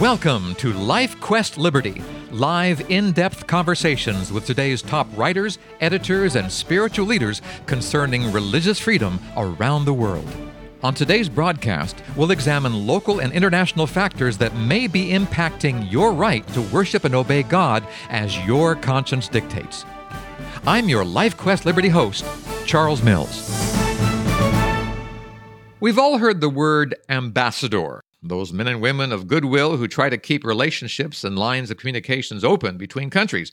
Welcome to Life Quest Liberty, live in depth conversations with today's top writers, editors, and spiritual leaders concerning religious freedom around the world. On today's broadcast, we'll examine local and international factors that may be impacting your right to worship and obey God as your conscience dictates. I'm your Life Quest Liberty host, Charles Mills. We've all heard the word ambassador those men and women of goodwill who try to keep relationships and lines of communications open between countries.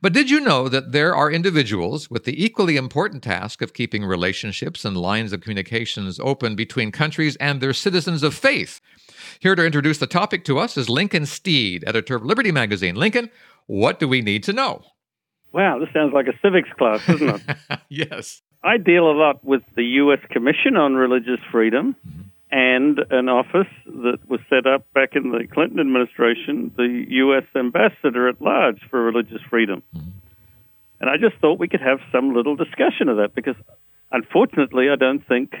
But did you know that there are individuals with the equally important task of keeping relationships and lines of communications open between countries and their citizens of faith? Here to introduce the topic to us is Lincoln Steed, editor of Liberty Magazine. Lincoln, what do we need to know? Wow, this sounds like a civics class, doesn't it? yes. I deal a lot with the U.S. Commission on Religious Freedom. Mm-hmm and an office that was set up back in the Clinton administration, the U.S. ambassador at large for religious freedom. Mm-hmm. And I just thought we could have some little discussion of that because, unfortunately, I don't think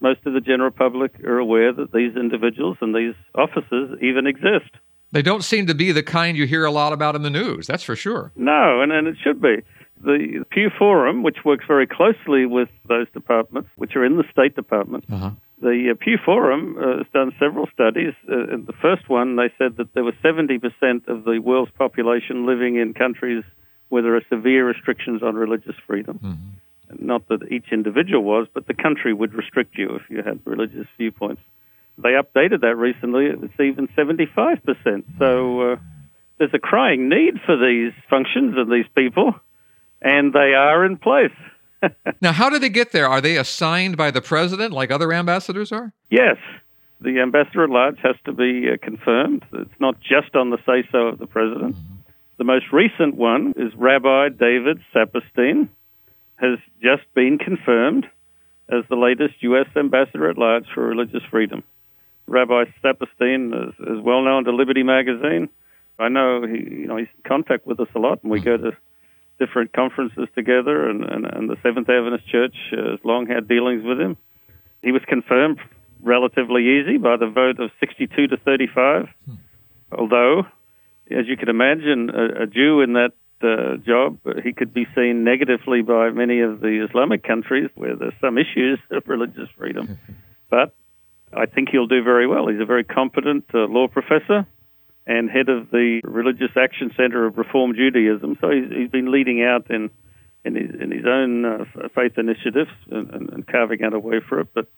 most of the general public are aware that these individuals and these offices even exist. They don't seem to be the kind you hear a lot about in the news, that's for sure. No, and, and it should be. The Pew Forum, which works very closely with those departments, which are in the State Department, uh-huh the uh, Pew Forum uh, has done several studies. Uh, in the first one, they said that there was 70% of the world's population living in countries where there are severe restrictions on religious freedom. Mm-hmm. Not that each individual was, but the country would restrict you if you had religious viewpoints. They updated that recently. It's even 75%. So uh, there's a crying need for these functions and these people, and they are in place. now, how do they get there? Are they assigned by the president like other ambassadors are? Yes. The ambassador at large has to be uh, confirmed. It's not just on the say so of the president. Mm-hmm. The most recent one is Rabbi David Saperstein, has just been confirmed as the latest U.S. ambassador at large for religious freedom. Rabbi Saperstein is, is well known to Liberty Magazine. I know he, you know, he's in contact with us a lot, and we mm-hmm. go to different conferences together, and, and, and the Seventh Adventist Church uh, has long had dealings with him. He was confirmed relatively easy by the vote of 62 to 35, hmm. although, as you can imagine, a, a Jew in that uh, job, he could be seen negatively by many of the Islamic countries where there's some issues of religious freedom. but I think he'll do very well. He's a very competent uh, law professor and head of the Religious Action Center of Reform Judaism. So he's, he's been leading out in in his, in his own uh, faith initiatives and, and, and carving out a way for it. But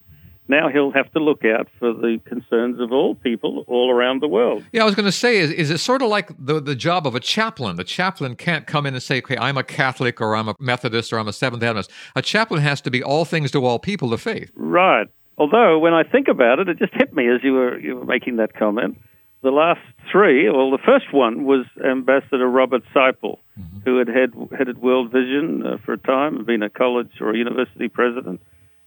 now he'll have to look out for the concerns of all people all around the world. Yeah, I was going to say, is, is it sort of like the, the job of a chaplain? The chaplain can't come in and say, okay, I'm a Catholic or I'm a Methodist or I'm a Seventh Adventist. A chaplain has to be all things to all people of faith. Right. Although, when I think about it, it just hit me as you were, you were making that comment the last three, well, the first one was Ambassador Robert Seiple, mm-hmm. who had head, headed World Vision uh, for a time and been a college or a university president,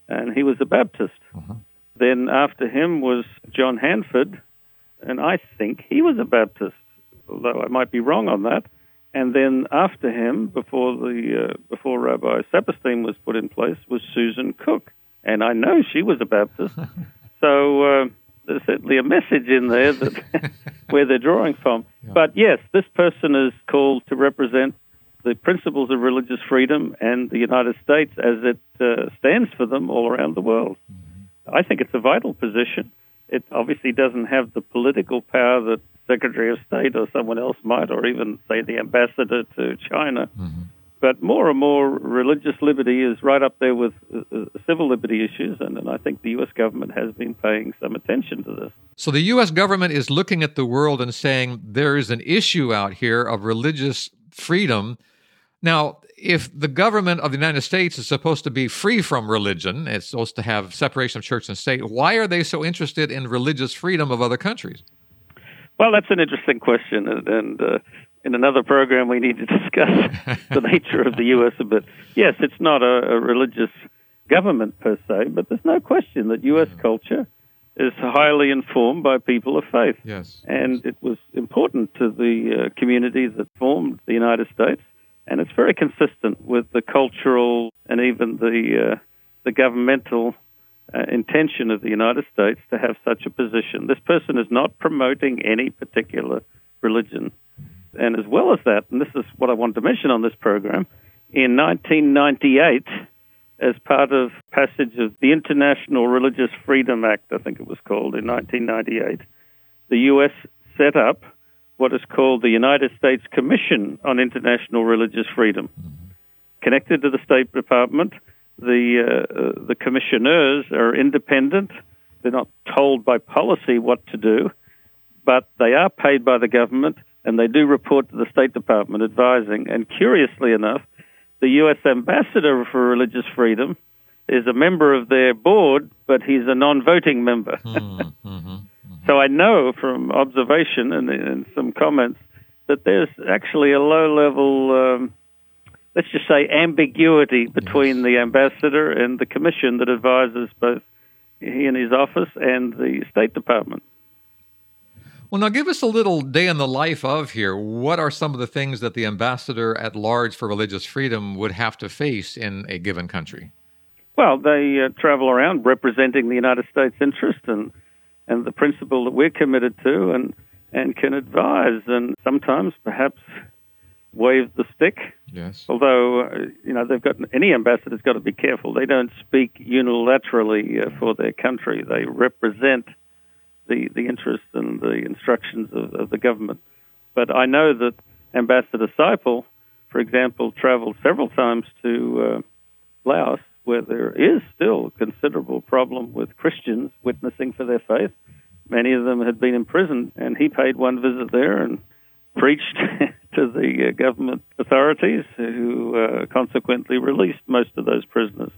and he was a Baptist. Mm-hmm. Then after him was John Hanford, and I think he was a Baptist, although I might be wrong on that. And then after him, before the uh, before Rabbi Saperstein was put in place, was Susan Cook, and I know she was a Baptist. so. Uh, there's certainly a message in there that where they're drawing from. Yeah. But yes, this person is called to represent the principles of religious freedom and the United States as it uh, stands for them all around the world. Mm-hmm. I think it's a vital position. It obviously doesn't have the political power that Secretary of State or someone else might, or even say the ambassador to China. Mm-hmm. But more and more, religious liberty is right up there with uh, uh, civil liberty issues, and, and I think the U.S. government has been paying some attention to this. So the U.S. government is looking at the world and saying there is an issue out here of religious freedom. Now, if the government of the United States is supposed to be free from religion, it's supposed to have separation of church and state, why are they so interested in religious freedom of other countries? Well, that's an interesting question, and, and uh, in another program we need to discuss the nature of the U.S. a bit. Yes, it's not a, a, religious government per se, but there's no question that U.S. Yeah. culture is highly informed by people of faith. Yes. And it was important to the uh, community that formed the United States, and it's very consistent with the cultural and even the uh, the governmental uh, intention of the United States to have such a position. This person is not promoting any particular religion. And as well as that, and this is what I wanted to mention on this program, in 1998, as part of passage of the International Religious Freedom Act, I think it was called, in 1998, the U.S. set up what is called the United States Commission on International Religious Freedom. Connected to the State Department, the, uh, the commissioners are independent. They're not told by policy what to do, but they are paid by the government and they do report to the State Department advising. And curiously enough, the U.S. ambassador for religious freedom is a member of their board, but he's a non voting member. mm-hmm, mm-hmm. So I know from observation and, and, some comments that there's actually a low level, um, let's just say, ambiguity between yes. the ambassador and the commission that advises both he and his office and the State Department. Well, now give us a little day in the life of here. What are some of the things that the ambassador at large for religious freedom would have to face in a given country? Well, they uh, travel around representing the United States interest and and the principle that we're committed to, and and can advise and sometimes perhaps wave the stick. Yes. Although uh, you know they've got any ambassador's got to be careful. They don't speak unilaterally uh, for their country. They represent the, the interests and the instructions of, of the government. But I know that Ambassador Seiple, for example, traveled several times to uh, Laos, where there is still a considerable problem with Christians witnessing for their faith. Many of them had been imprisoned, and he paid one visit there and preached to the uh, government authorities, who uh, consequently released most of those prisoners.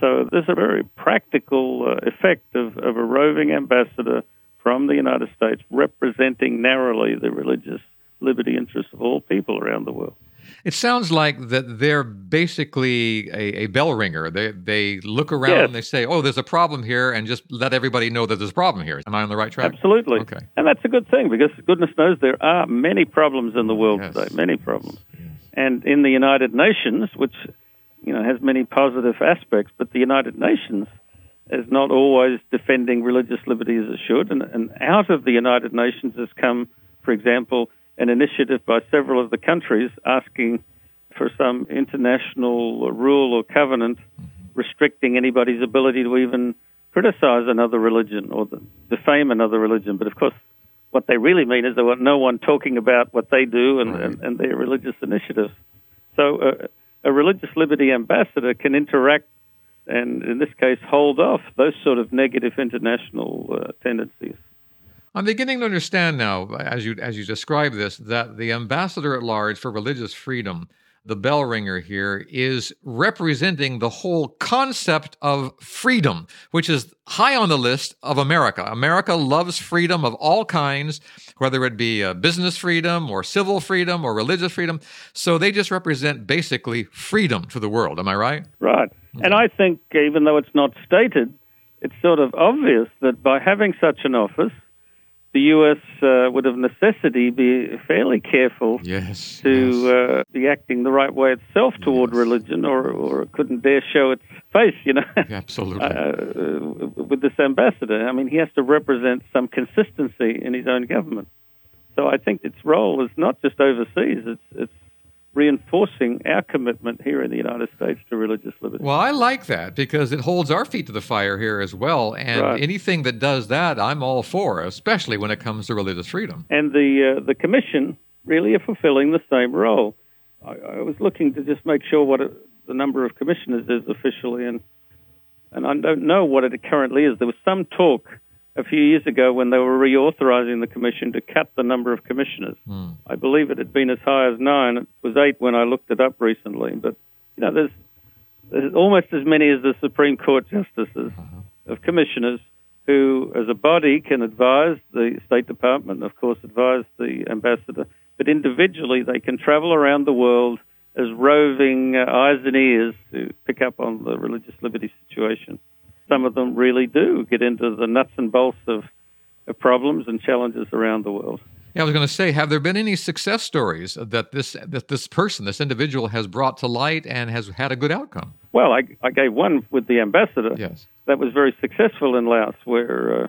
So there's a very practical uh, effect of, of a roving ambassador from the United States representing narrowly the religious liberty interests of all people around the world. It sounds like that they're basically a, a bell ringer. They they look around yes. and they say, "Oh, there's a problem here," and just let everybody know that there's a problem here. Am I on the right track? Absolutely. Okay. And that's a good thing because goodness knows there are many problems in the world yes. today, many problems. Yes. And in the United Nations, which you know, has many positive aspects, but the United Nations is not always defending religious liberty as it should. And, and out of the United Nations has come, for example, an initiative by several of the countries asking for some international rule or covenant restricting anybody's ability to even criticize another religion or defame another religion. But of course, what they really mean is they want no one talking about what they do and, right. and, and their religious initiatives. So uh, a religious liberty ambassador can interact and, in this case, hold off those sort of negative international uh, tendencies. I'm beginning to understand now, as you as you describe this, that the ambassador at large for religious freedom the bell ringer here, is representing the whole concept of freedom, which is high on the list of America. America loves freedom of all kinds, whether it be uh, business freedom or civil freedom or religious freedom. So they just represent basically freedom to the world. Am I right? Right. And I think, even though it's not stated, it's sort of obvious that by having such an office, the U.S. Uh, would of necessity be fairly careful yes, to yes. Uh, be acting the right way itself toward yes. religion, or, or it couldn't dare show its face, you know. Absolutely. uh, with this ambassador, I mean, he has to represent some consistency in his own government. So I think its role is not just overseas; it's it's reinforcing our commitment here in the United States to religious liberty. Well, I like that because it holds our feet to the fire here as well. And right. anything that does that, I'm all for, especially when it comes to religious freedom. And the uh, the commission really are fulfilling the same role. I, I was looking to just make sure what it, the number of commissioners is officially, and and I don't know what it currently is. There was some talk a few years ago when they were reauthorizing the commission to cap the number of commissioners. Mm. I believe it had been as high as nine. It was eight when I looked it up recently. But you know, there's there's almost as many as the Supreme Court justices uh-huh. of commissioners who, as a body, can advise the State Department, of course, advise the ambassador, but individually they can travel around the world as roving uh, eyes and ears to pick up on the religious liberty situation some of them really do get into the nuts and bolts of, of problems and challenges around the world. Yeah, I was going to say, have there been any success stories that this that this person, this individual, has brought to light and has had a good outcome? Well, I, I gave one with the ambassador. Yes. That was very successful in Laos, where uh,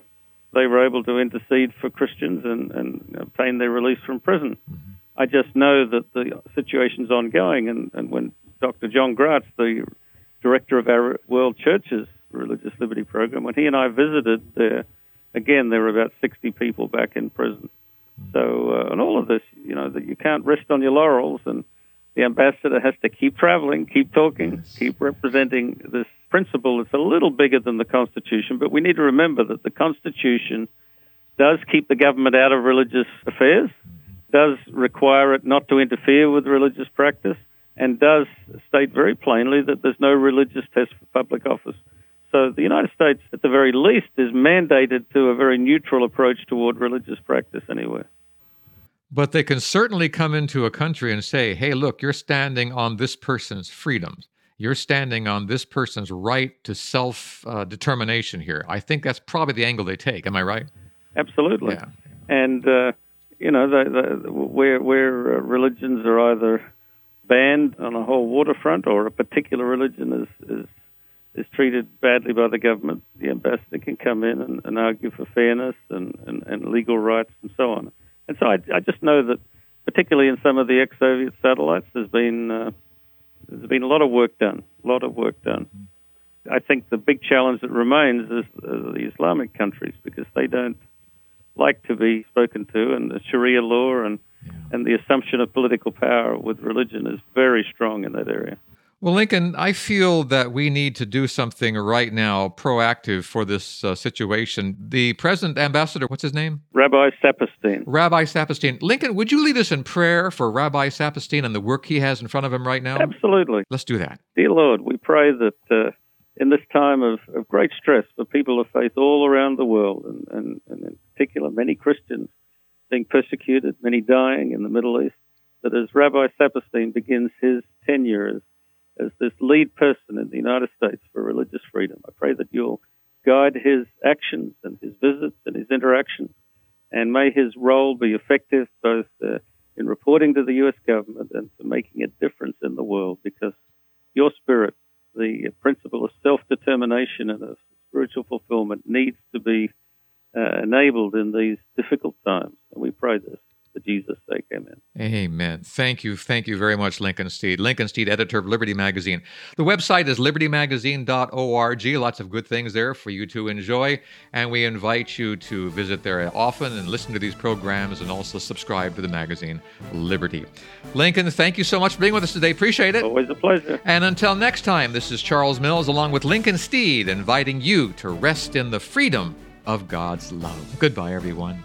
they were able to intercede for Christians and, and obtain their release from prison. Mm-hmm. I just know that the situation's ongoing, and, and when Dr. John Graz, the director of our World Churches Religious Liberty Program, when he and I visited there, again, there were about 60 people back in prison. So, uh, and all of this, you know, that you can't rest on your laurels, and the ambassador has to keep traveling, keep talking, yes. keep representing this principle that's a little bigger than the Constitution. But we need to remember that the Constitution does keep the government out of religious affairs, does require it not to interfere with religious practice, and does state very plainly that there's no religious test for public office. So the United States, at the very least, is mandated to a very neutral approach toward religious practice anywhere. But they can certainly come into a country and say, hey, look, you're standing on this person's freedoms. You're standing on this person's right to self uh, determination here. I think that's probably the angle they take. Am I right? Absolutely. Yeah. And, uh, you know, the, the, where, where uh, religions are either banned on a whole waterfront or a particular religion is, is is treated badly by the government, the ambassador can come in and, and argue for fairness and, and, and, legal rights and so on. And so I, I, just know that, particularly in some of the ex-Soviet satellites, there's been uh, there's been a lot of work done, a lot of work done. I think the big challenge that remains is uh, the Islamic countries because they don't like to be spoken to, and the Sharia law and yeah. and the assumption of political power with religion is very strong in that area. Well, Lincoln, I feel that we need to do something right now, proactive for this uh, situation. The present ambassador, what's his name? Rabbi Saperstein. Rabbi Saperstein. Lincoln, would you lead us in prayer for Rabbi Saperstein and the work he has in front of him right now? Absolutely. Let's do that. Dear Lord, we pray that uh, in this time of, of, great stress for people of faith all around the world, and, and, and in particular many Christians being persecuted, many dying in the Middle East, that as Rabbi Saperstein begins his tenure as as this lead person in the United States for religious freedom. I pray that you'll guide his actions and his visits and his interactions, and may his role be effective both uh, in reporting to the U.S. government and to making a difference in the world because your spirit, the principle of self determination and of spiritual fulfillment, needs to be uh, enabled in these difficult times. And we pray this Jesus' sake. Amen. Amen. Thank you. Thank you very much, Lincoln Steed. Lincoln Steed, editor of Liberty Magazine. The website is libertymagazine.org. Lots of good things there for you to enjoy. And we invite you to visit there often and listen to these programs and also subscribe to the magazine Liberty. Lincoln, thank you so much for being with us today. Appreciate it. Always a pleasure. And until next time, this is Charles Mills along with Lincoln Steed inviting you to rest in the freedom of God's love. Goodbye, everyone.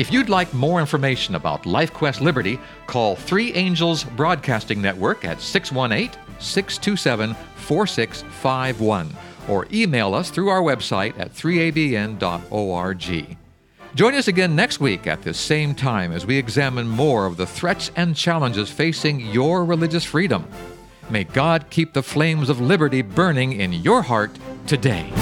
If you'd like more information about LifeQuest Liberty, call Three Angels Broadcasting Network at 618 627 4651 or email us through our website at 3abn.org. Join us again next week at this same time as we examine more of the threats and challenges facing your religious freedom. May God keep the flames of liberty burning in your heart today.